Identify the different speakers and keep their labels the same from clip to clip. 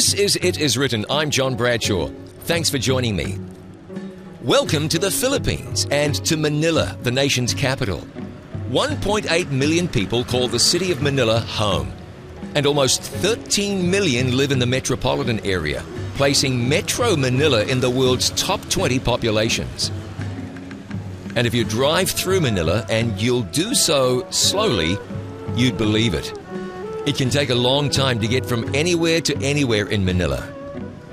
Speaker 1: This is It Is Written. I'm John Bradshaw. Thanks for joining me. Welcome to the Philippines and to Manila, the nation's capital. 1.8 million people call the city of Manila home, and almost 13 million live in the metropolitan area, placing Metro Manila in the world's top 20 populations. And if you drive through Manila, and you'll do so slowly, you'd believe it. It can take a long time to get from anywhere to anywhere in Manila.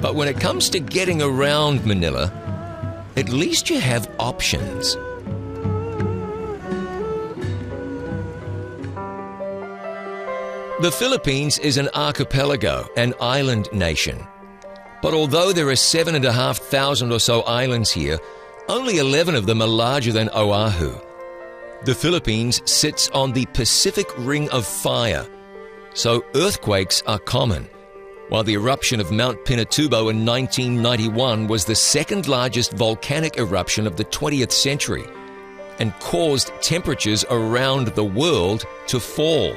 Speaker 1: But when it comes to getting around Manila, at least you have options. The Philippines is an archipelago, an island nation. But although there are 7,500 or so islands here, only 11 of them are larger than Oahu. The Philippines sits on the Pacific Ring of Fire, so earthquakes are common. While the eruption of Mount Pinatubo in 1991 was the second largest volcanic eruption of the 20th century and caused temperatures around the world to fall.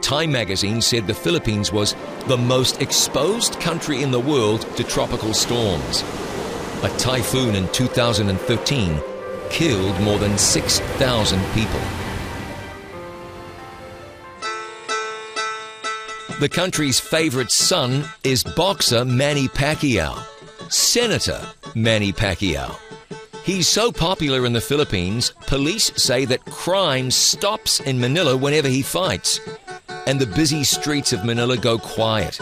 Speaker 1: Time magazine said the Philippines was the most exposed country in the world to tropical storms. A typhoon in 2013 killed more than 6,000 people. The country's favorite son is boxer Manny Pacquiao, Senator Manny Pacquiao. He's so popular in the Philippines, police say that crime stops in Manila whenever he fights, and the busy streets of Manila go quiet.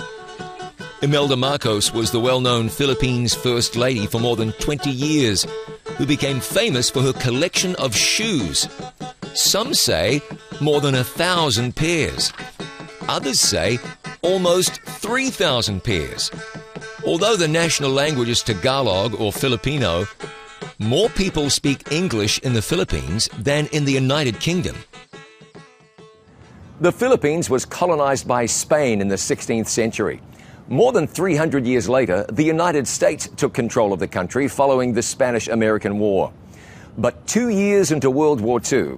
Speaker 1: Imelda Marcos was the well known Philippines First Lady for more than 20 years, who became famous for her collection of shoes. Some say more than a thousand pairs. Others say almost 3,000 pairs. Although the national language is Tagalog or Filipino, more people speak English in the Philippines than in the United Kingdom. The Philippines was colonized by Spain in the 16th century. More than 300 years later, the United States took control of the country following the Spanish American War. But two years into World War II,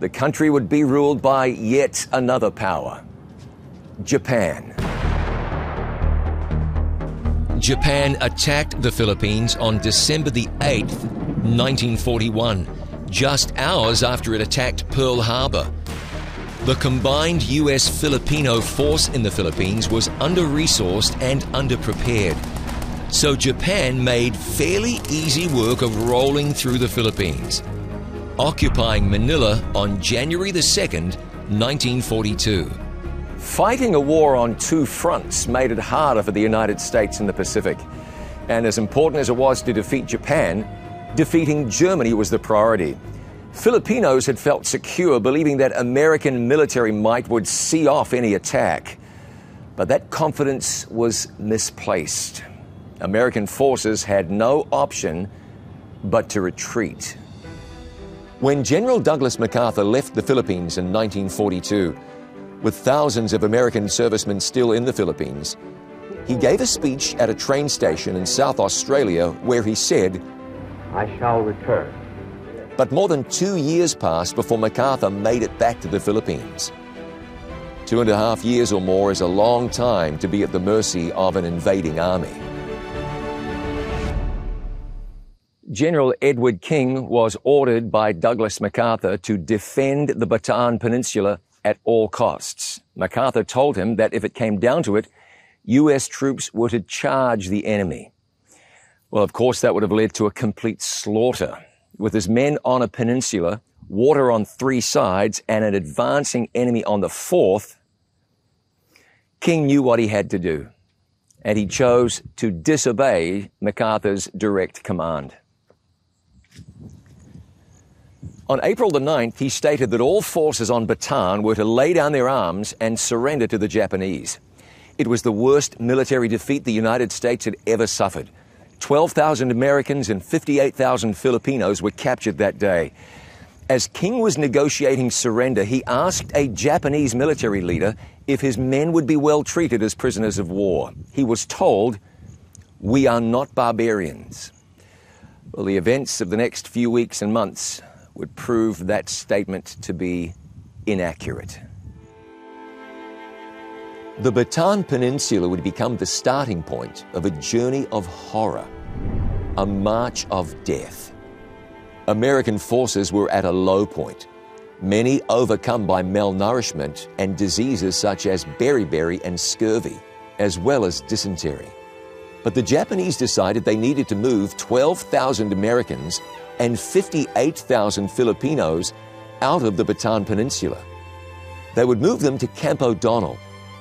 Speaker 1: the country would be ruled by yet another power Japan. Japan attacked the Philippines on December the 8th, 1941, just hours after it attacked Pearl Harbor. The combined US Filipino force in the Philippines was under resourced and underprepared. So Japan made fairly easy work of rolling through the Philippines, occupying Manila on January the 2nd, 1942. Fighting a war on two fronts made it harder for the United States in the Pacific. And as important as it was to defeat Japan, defeating Germany was the priority. Filipinos had felt secure, believing that American military might would see off any attack. But that confidence was misplaced. American forces had no option but to retreat. When General Douglas MacArthur left the Philippines in 1942, with thousands of American servicemen still in the Philippines, he gave a speech at a train station in South Australia where he said,
Speaker 2: I shall return.
Speaker 1: But more than two years passed before MacArthur made it back to the Philippines. Two and a half years or more is a long time to be at the mercy of an invading army. General Edward King was ordered by Douglas MacArthur to defend the Bataan Peninsula at all costs. MacArthur told him that if it came down to it, U.S. troops were to charge the enemy. Well, of course, that would have led to a complete slaughter. With his men on a peninsula, water on three sides, and an advancing enemy on the fourth, King knew what he had to do, and he chose to disobey MacArthur's direct command. On April the 9th, he stated that all forces on Bataan were to lay down their arms and surrender to the Japanese. It was the worst military defeat the United States had ever suffered. 12,000 Americans and 58,000 Filipinos were captured that day. As King was negotiating surrender, he asked a Japanese military leader if his men would be well treated as prisoners of war. He was told, We are not barbarians. Well, the events of the next few weeks and months would prove that statement to be inaccurate. The Bataan Peninsula would become the starting point of a journey of horror, a march of death. American forces were at a low point, many overcome by malnourishment and diseases such as beriberi and scurvy, as well as dysentery. But the Japanese decided they needed to move 12,000 Americans and 58,000 Filipinos out of the Bataan Peninsula. They would move them to Camp O'Donnell,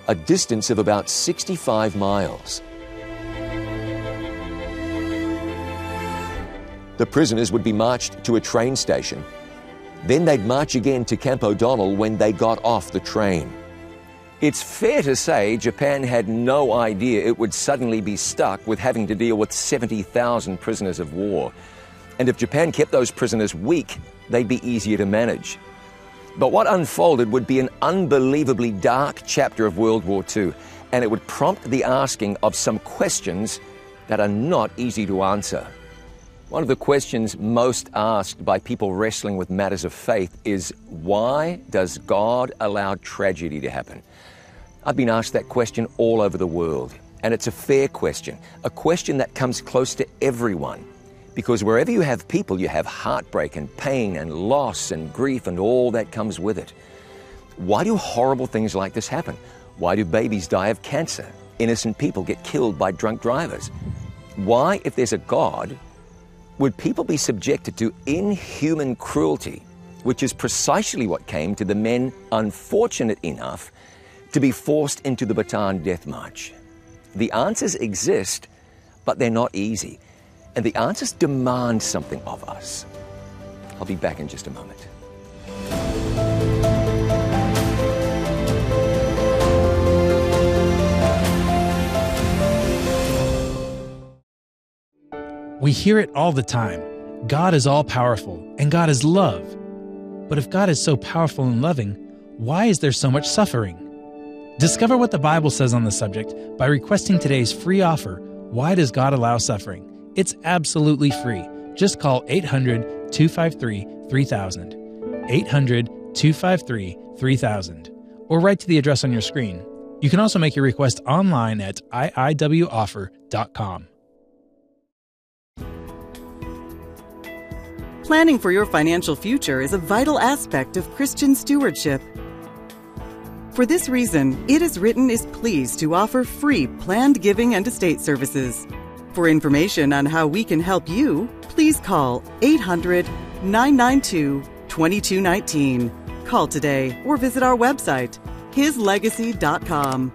Speaker 1: a distance of about 65 miles. The prisoners would be marched to a train station. Then they'd march again to Camp O'Donnell when they got off the train. It's fair to say Japan had no idea it would suddenly be stuck with having to deal with 70,000 prisoners of war. And if Japan kept those prisoners weak, they'd be easier to manage. But what unfolded would be an unbelievably dark chapter of World War II, and it would prompt the asking of some questions that are not easy to answer. One of the questions most asked by people wrestling with matters of faith is why does God allow tragedy to happen? I've been asked that question all over the world, and it's a fair question, a question that comes close to everyone. Because wherever you have people, you have heartbreak and pain and loss and grief and all that comes with it. Why do horrible things like this happen? Why do babies die of cancer? Innocent people get killed by drunk drivers. Why, if there's a God, would people be subjected to inhuman cruelty, which is precisely what came to the men unfortunate enough to be forced into the Bataan Death March? The answers exist, but they're not easy. And the answers demand something of us. I'll be back in just a moment.
Speaker 3: We hear it all the time God is all powerful, and God is love. But if God is so powerful and loving, why is there so much suffering? Discover what the Bible says on the subject by requesting today's free offer Why Does God Allow Suffering? It's absolutely free. Just call 800 253 3000. 800 253 3000. Or write to the address on your screen. You can also make your request online at iiwoffer.com.
Speaker 4: Planning for your financial future is a vital aspect of Christian stewardship. For this reason, It Is Written is pleased to offer free planned giving and estate services. For information on how we can help you, please call 800 992 2219. Call today or visit our website, hislegacy.com.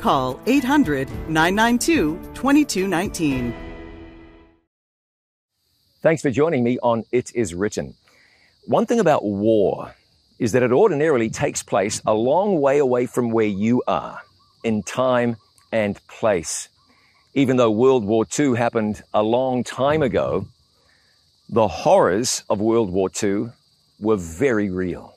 Speaker 4: Call 800 992 2219.
Speaker 1: Thanks for joining me on It Is Written. One thing about war is that it ordinarily takes place a long way away from where you are in time and place. Even though World War II happened a long time ago, the horrors of World War II were very real.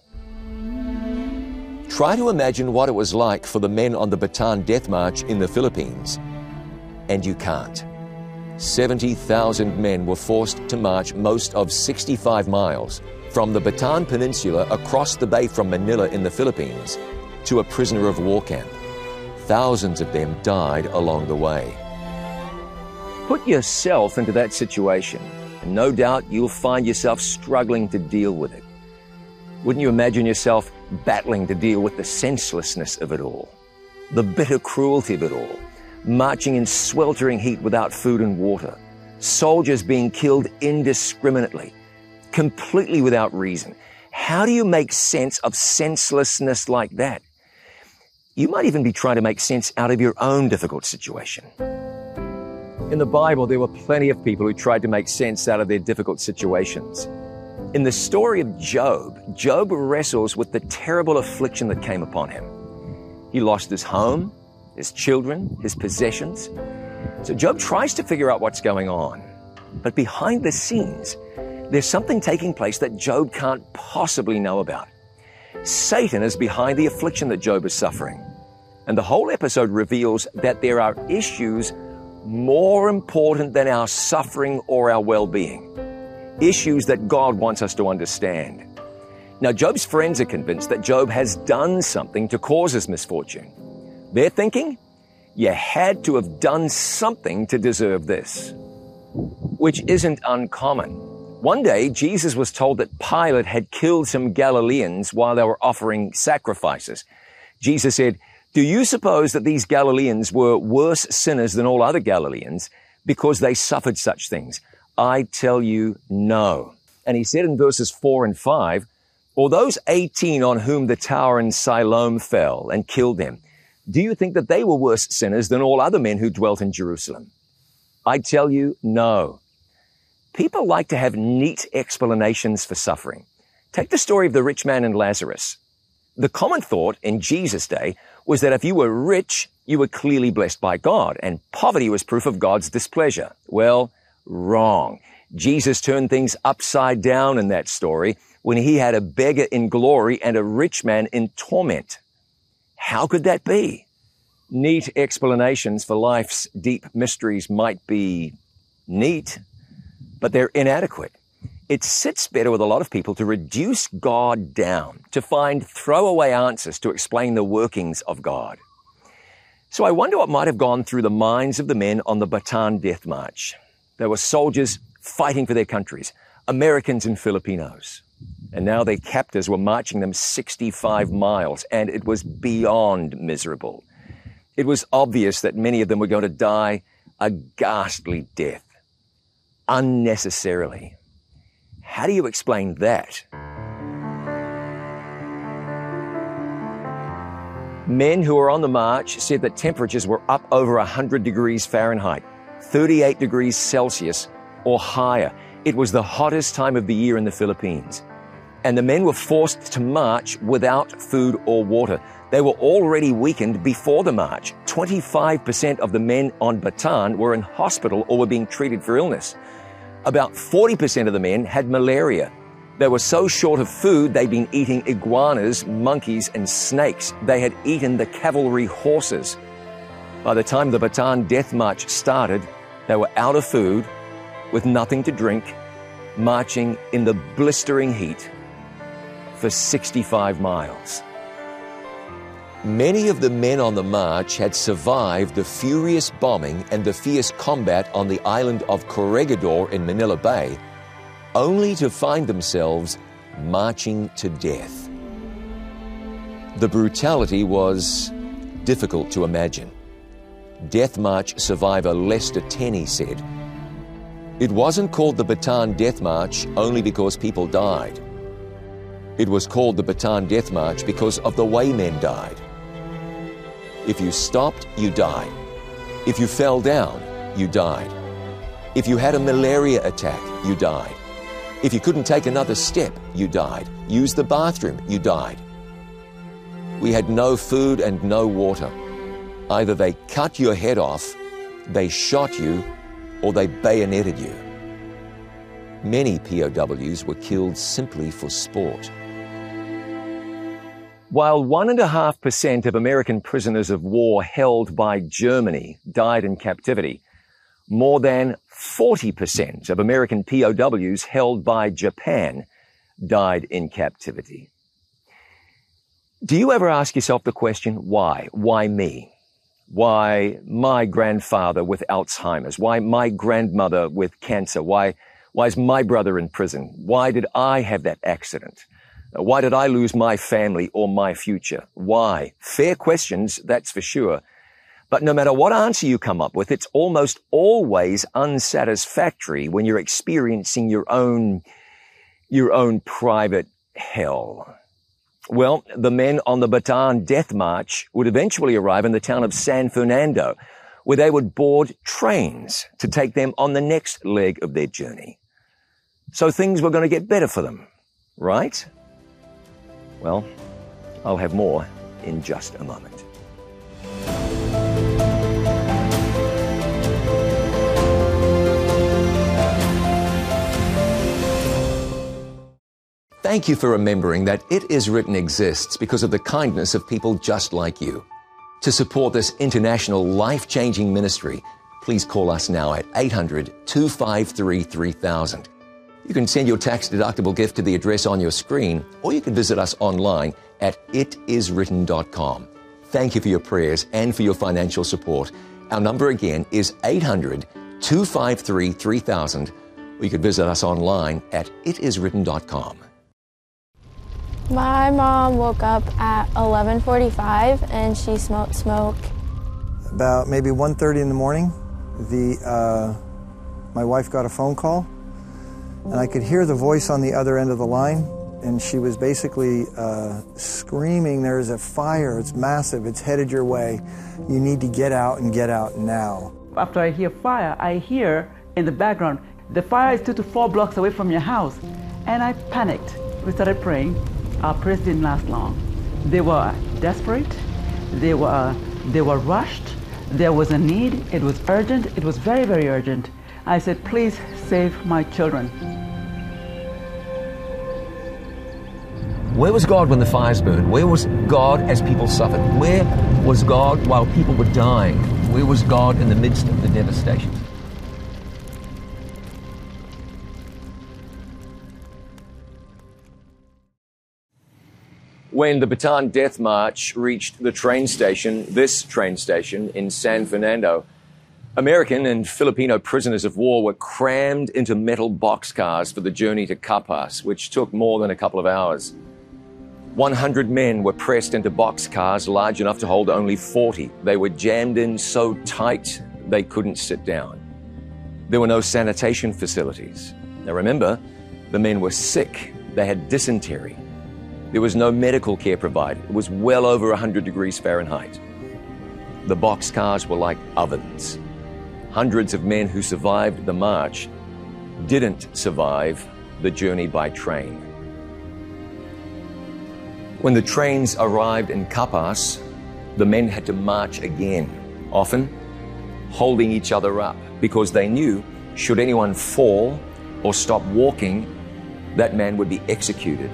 Speaker 1: Try to imagine what it was like for the men on the Bataan Death March in the Philippines, and you can't. 70,000 men were forced to march most of 65 miles from the Bataan Peninsula across the bay from Manila in the Philippines to a prisoner of war camp. Thousands of them died along the way. Put yourself into that situation, and no doubt you'll find yourself struggling to deal with it. Wouldn't you imagine yourself battling to deal with the senselessness of it all, the bitter cruelty of it all, marching in sweltering heat without food and water, soldiers being killed indiscriminately, completely without reason? How do you make sense of senselessness like that? You might even be trying to make sense out of your own difficult situation. In the Bible, there were plenty of people who tried to make sense out of their difficult situations. In the story of Job, Job wrestles with the terrible affliction that came upon him. He lost his home, his children, his possessions. So Job tries to figure out what's going on. But behind the scenes, there's something taking place that Job can't possibly know about. Satan is behind the affliction that Job is suffering. And the whole episode reveals that there are issues more important than our suffering or our well being. Issues that God wants us to understand. Now, Job's friends are convinced that Job has done something to cause his misfortune. They're thinking, you had to have done something to deserve this. Which isn't uncommon. One day, Jesus was told that Pilate had killed some Galileans while they were offering sacrifices. Jesus said, Do you suppose that these Galileans were worse sinners than all other Galileans because they suffered such things? I tell you, no. And he said in verses 4 and 5, Or those 18 on whom the tower in Siloam fell and killed them, do you think that they were worse sinners than all other men who dwelt in Jerusalem? I tell you, no. People like to have neat explanations for suffering. Take the story of the rich man and Lazarus. The common thought in Jesus' day was that if you were rich, you were clearly blessed by God, and poverty was proof of God's displeasure. Well, wrong. Jesus turned things upside down in that story when he had a beggar in glory and a rich man in torment. How could that be? Neat explanations for life's deep mysteries might be neat, but they're inadequate. It sits better with a lot of people to reduce God down, to find throwaway answers to explain the workings of God. So I wonder what might have gone through the minds of the men on the Bataan Death March. There were soldiers fighting for their countries, Americans and Filipinos. And now their captors were marching them 65 miles, and it was beyond miserable. It was obvious that many of them were going to die a ghastly death, unnecessarily. How do you explain that? Men who were on the march said that temperatures were up over 100 degrees Fahrenheit, 38 degrees Celsius or higher. It was the hottest time of the year in the Philippines. And the men were forced to march without food or water. They were already weakened before the march. 25% of the men on Bataan were in hospital or were being treated for illness. About 40% of the men had malaria. They were so short of food, they'd been eating iguanas, monkeys, and snakes. They had eaten the cavalry horses. By the time the Bataan Death March started, they were out of food, with nothing to drink, marching in the blistering heat for 65 miles. Many of the men on the march had survived the furious bombing and the fierce combat on the island of Corregidor in Manila Bay, only to find themselves marching to death. The brutality was difficult to imagine. Death March survivor Lester Tenney said, It wasn't called the Bataan Death March only because people died. It was called the Bataan Death March because of the way men died. If you stopped, you died. If you fell down, you died. If you had a malaria attack, you died. If you couldn't take another step, you died. Use the bathroom, you died. We had no food and no water. Either they cut your head off, they shot you, or they bayoneted you. Many POWs were killed simply for sport. While 1.5% of American prisoners of war held by Germany died in captivity, more than 40% of American POWs held by Japan died in captivity. Do you ever ask yourself the question, why? Why me? Why my grandfather with Alzheimer's? Why my grandmother with cancer? Why, why is my brother in prison? Why did I have that accident? Why did I lose my family or my future? Why? Fair questions, that's for sure. But no matter what answer you come up with, it's almost always unsatisfactory when you're experiencing your own, your own private hell. Well, the men on the Bataan Death March would eventually arrive in the town of San Fernando, where they would board trains to take them on the next leg of their journey. So things were going to get better for them, right? Well, I'll have more in just a moment. Thank you for remembering that It Is Written exists because of the kindness of people just like you. To support this international life changing ministry, please call us now at 800 253 3000. You can send your tax deductible gift to the address on your screen, or you can visit us online at itiswritten.com. Thank you for your prayers and for your financial support. Our number again is 800 253 3000. Or you could visit us online at itiswritten.com.
Speaker 5: My mom woke up at 11:45 and she smoked smoke.
Speaker 6: About maybe 1:30 in the morning, the uh, my wife got a phone call, and I could hear the voice on the other end of the line, and she was basically uh, screaming, "There's a fire! It's massive! It's headed your way! You need to get out and get out now!"
Speaker 7: After I hear fire, I hear in the background, "The fire is two to four blocks away from your house," and I panicked. We started praying our prayers didn't last long. They were desperate, they were, they were rushed, there was a need, it was urgent, it was very, very urgent. I said, please save my children.
Speaker 1: Where was God when the fires burned? Where was God as people suffered? Where was God while people were dying? Where was God in the midst of the devastation? When the Bataan Death March reached the train station, this train station in San Fernando, American and Filipino prisoners of war were crammed into metal boxcars for the journey to Capas, which took more than a couple of hours. 100 men were pressed into boxcars large enough to hold only 40. They were jammed in so tight they couldn't sit down. There were no sanitation facilities. Now remember, the men were sick. They had dysentery. There was no medical care provided. It was well over 100 degrees Fahrenheit. The boxcars were like ovens. Hundreds of men who survived the march didn't survive the journey by train. When the trains arrived in Capas, the men had to march again, often holding each other up because they knew should anyone fall or stop walking, that man would be executed.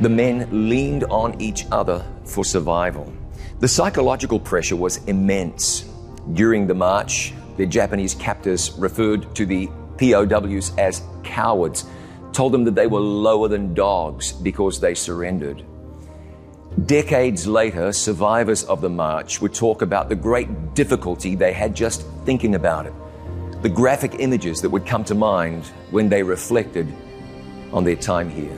Speaker 1: The men leaned on each other for survival. The psychological pressure was immense. During the march, the Japanese captors referred to the POWs as cowards, told them that they were lower than dogs because they surrendered. Decades later, survivors of the march would talk about the great difficulty they had just thinking about it, the graphic images that would come to mind when they reflected on their time here.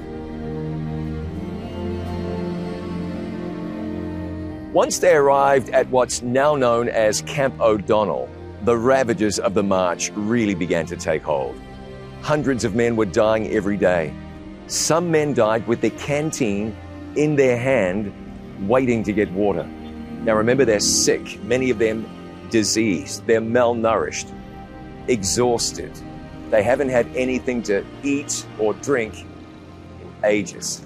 Speaker 1: Once they arrived at what's now known as Camp O'Donnell, the ravages of the march really began to take hold. Hundreds of men were dying every day. Some men died with their canteen in their hand, waiting to get water. Now remember, they're sick, many of them diseased, they're malnourished, exhausted. They haven't had anything to eat or drink in ages.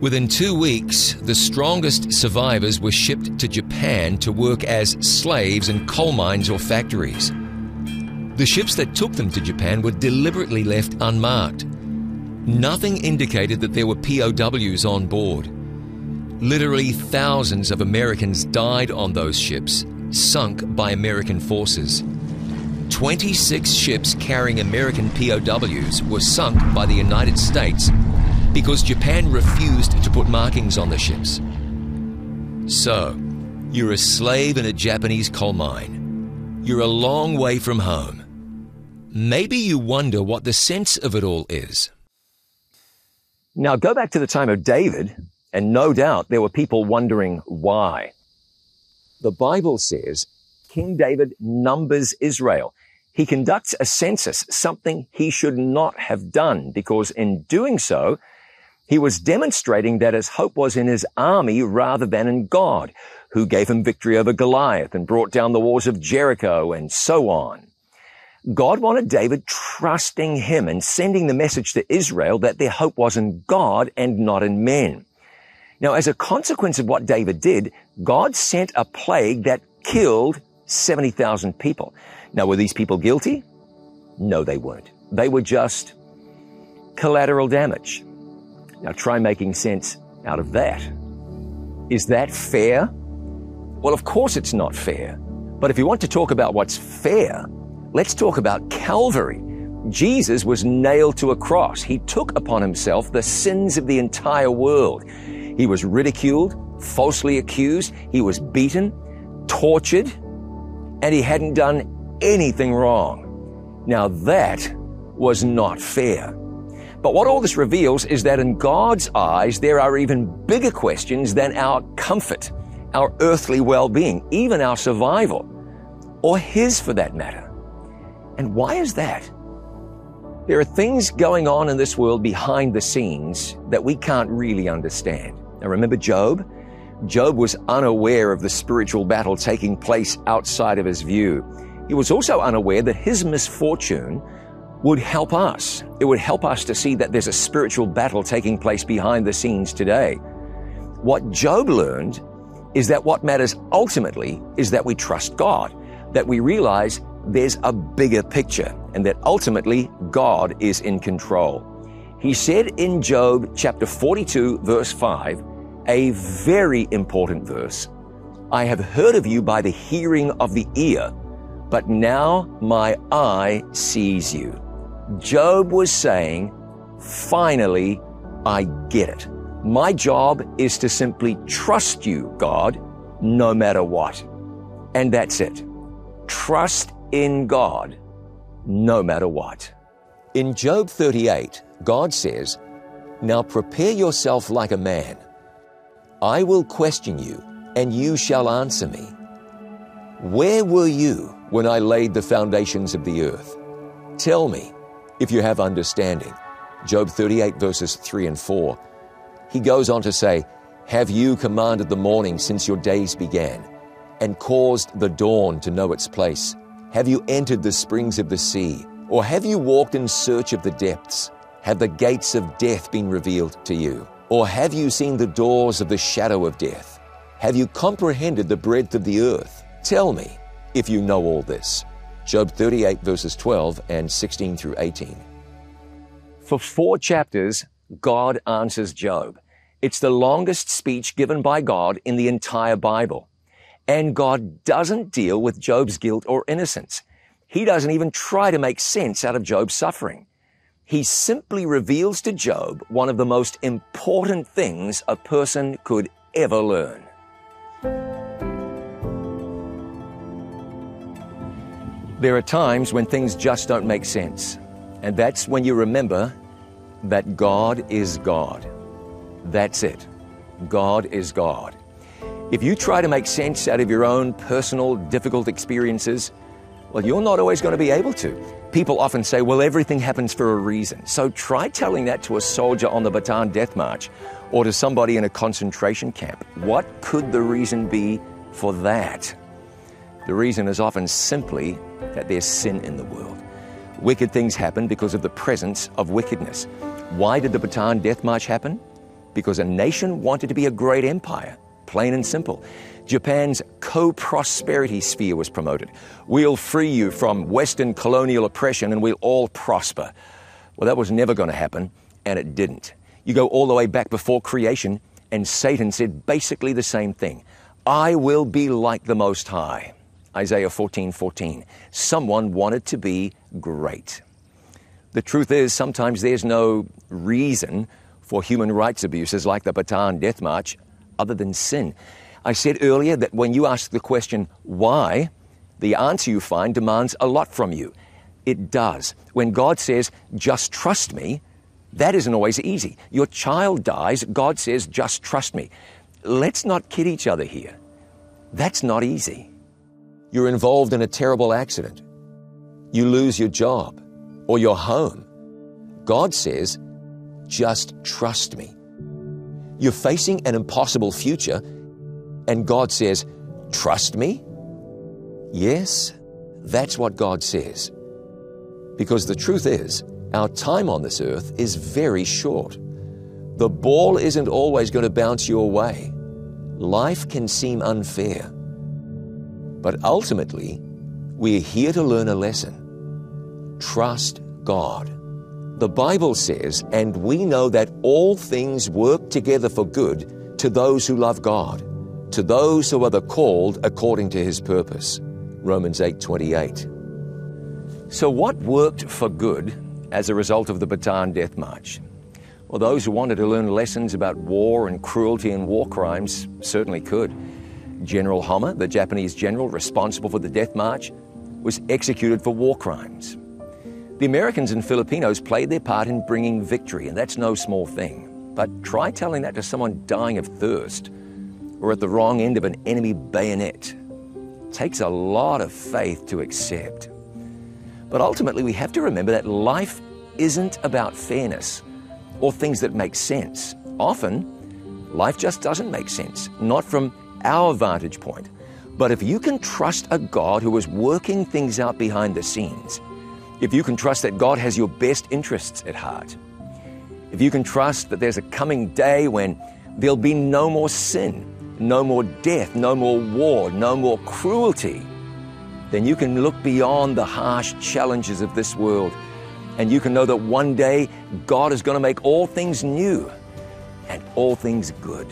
Speaker 1: Within two weeks, the strongest survivors were shipped to Japan to work as slaves in coal mines or factories. The ships that took them to Japan were deliberately left unmarked. Nothing indicated that there were POWs on board. Literally thousands of Americans died on those ships, sunk by American forces. 26 ships carrying American POWs were sunk by the United States because Japan refused to put markings on the ships. So, you're a slave in a Japanese coal mine. You're a long way from home. Maybe you wonder what the sense of it all is.
Speaker 8: Now go back to the time of David, and no doubt there were people wondering why. The Bible says King David numbers Israel. He conducts a census, something he should not have done, because in doing so, he was demonstrating that his hope was in his army rather than in God, who gave him victory over Goliath and brought down the walls of Jericho and so on. God wanted David trusting him and sending the message to Israel that their hope was in God and not in men. Now, as a consequence of what David did, God sent a plague that killed 70,000 people. Now, were these people guilty? No, they weren't. They were just collateral damage. Now try making sense out of that. Is that fair? Well, of course it's not fair. But if you want to talk about what's fair, let's talk about Calvary. Jesus was nailed to a cross. He took upon himself the sins of the entire world.
Speaker 1: He was ridiculed, falsely accused, he was beaten, tortured, and he hadn't done anything wrong. Now that was not fair. But what all this reveals is that in God's eyes, there are even bigger questions than our comfort, our earthly well-being, even our survival, or His for that matter. And why is that? There are things going on in this world behind the scenes that we can't really understand. Now remember Job? Job was unaware of the spiritual battle taking place outside of his view. He was also unaware that his misfortune would help us. It would help us to see that there's a spiritual battle taking place behind the scenes today. What Job learned is that what matters ultimately is that we trust God, that we realize there's a bigger picture, and that ultimately God is in control. He said in Job chapter 42, verse 5, a very important verse I have heard of you by the hearing of the ear, but now my eye sees you. Job was saying, finally, I get it. My job is to simply trust you, God, no matter what. And that's it. Trust in God, no matter what. In Job 38, God says, Now prepare yourself like a man. I will question you, and you shall answer me. Where were you when I laid the foundations of the earth? Tell me, if you have understanding. Job 38, verses 3 and 4. He goes on to say, Have you commanded the morning since your days began, and caused the dawn to know its place? Have you entered the springs of the sea, or have you walked in search of the depths? Have the gates of death been revealed to you? Or have you seen the doors of the shadow of death? Have you comprehended the breadth of the earth? Tell me if you know all this. Job 38, verses 12 and 16 through 18. For four chapters, God answers Job. It's the longest speech given by God in the entire Bible. And God doesn't deal with Job's guilt or innocence. He doesn't even try to make sense out of Job's suffering. He simply reveals to Job one of the most important things a person could ever learn. There are times when things just don't make sense. And that's when you remember that God is God. That's it. God is God. If you try to make sense out of your own personal, difficult experiences, well, you're not always going to be able to. People often say, well, everything happens for a reason. So try telling that to a soldier on the Bataan Death March or to somebody in a concentration camp. What could the reason be for that? The reason is often simply that there's sin in the world. Wicked things happen because of the presence of wickedness. Why did the Bataan Death March happen? Because a nation wanted to be a great empire, plain and simple. Japan's co prosperity sphere was promoted. We'll free you from Western colonial oppression and we'll all prosper. Well, that was never going to happen, and it didn't. You go all the way back before creation, and Satan said basically the same thing I will be like the Most High. Isaiah 14 14. Someone wanted to be great. The truth is, sometimes there's no reason for human rights abuses like the Bataan Death March other than sin. I said earlier that when you ask the question, why, the answer you find demands a lot from you. It does. When God says, just trust me, that isn't always easy. Your child dies, God says, just trust me. Let's not kid each other here. That's not easy. You're involved in a terrible accident. You lose your job or your home. God says, just trust me. You're facing an impossible future, and God says, trust me? Yes, that's what God says. Because the truth is, our time on this earth is very short. The ball isn't always going to bounce your way. Life can seem unfair. But ultimately, we're here to learn a lesson. Trust God. The Bible says, and we know that all things work together for good to those who love God, to those who are the called according to his purpose. Romans 8 28. So, what worked for good as a result of the Bataan Death March? Well, those who wanted to learn lessons about war and cruelty and war crimes certainly could. General Homma, the Japanese general responsible for the death march, was executed for war crimes. The Americans and Filipinos played their part in bringing victory, and that's no small thing. But try telling that to someone dying of thirst or at the wrong end of an enemy bayonet. It takes a lot of faith to accept. But ultimately, we have to remember that life isn't about fairness or things that make sense. Often, life just doesn't make sense, not from our vantage point. But if you can trust a God who is working things out behind the scenes, if you can trust that God has your best interests at heart, if you can trust that there's a coming day when there'll be no more sin, no more death, no more war, no more cruelty, then you can look beyond the harsh challenges of this world and you can know that one day God is going to make all things new and all things good.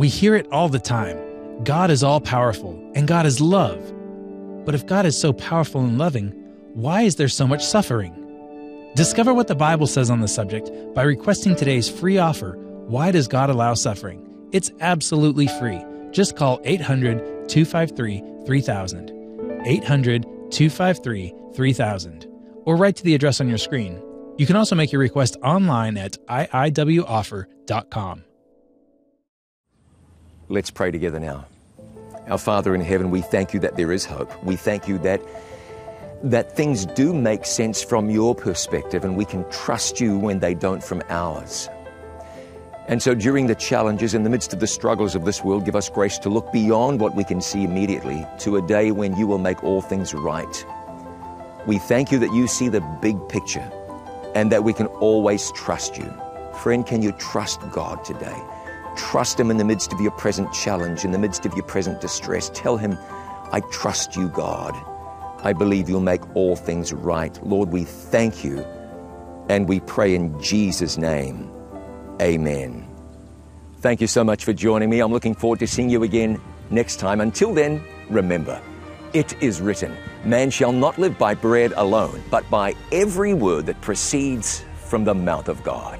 Speaker 3: We hear it all the time God is all powerful, and God is love. But if God is so powerful and loving, why is there so much suffering? Discover what the Bible says on the subject by requesting today's free offer Why Does God Allow Suffering? It's absolutely free. Just call 800 253 3000. 800 253 3000. Or write to the address on your screen. You can also make your request online at iiwoffer.com.
Speaker 1: Let's pray together now. Our Father in heaven, we thank you that there is hope. We thank you that that things do make sense from your perspective and we can trust you when they don't from ours. And so during the challenges, in the midst of the struggles of this world, give us grace to look beyond what we can see immediately to a day when you will make all things right. We thank you that you see the big picture and that we can always trust you. Friend, can you trust God today? Trust Him in the midst of your present challenge, in the midst of your present distress. Tell Him, I trust you, God. I believe you'll make all things right. Lord, we thank you and we pray in Jesus' name. Amen. Thank you so much for joining me. I'm looking forward to seeing you again next time. Until then, remember, it is written, Man shall not live by bread alone, but by every word that proceeds from the mouth of God.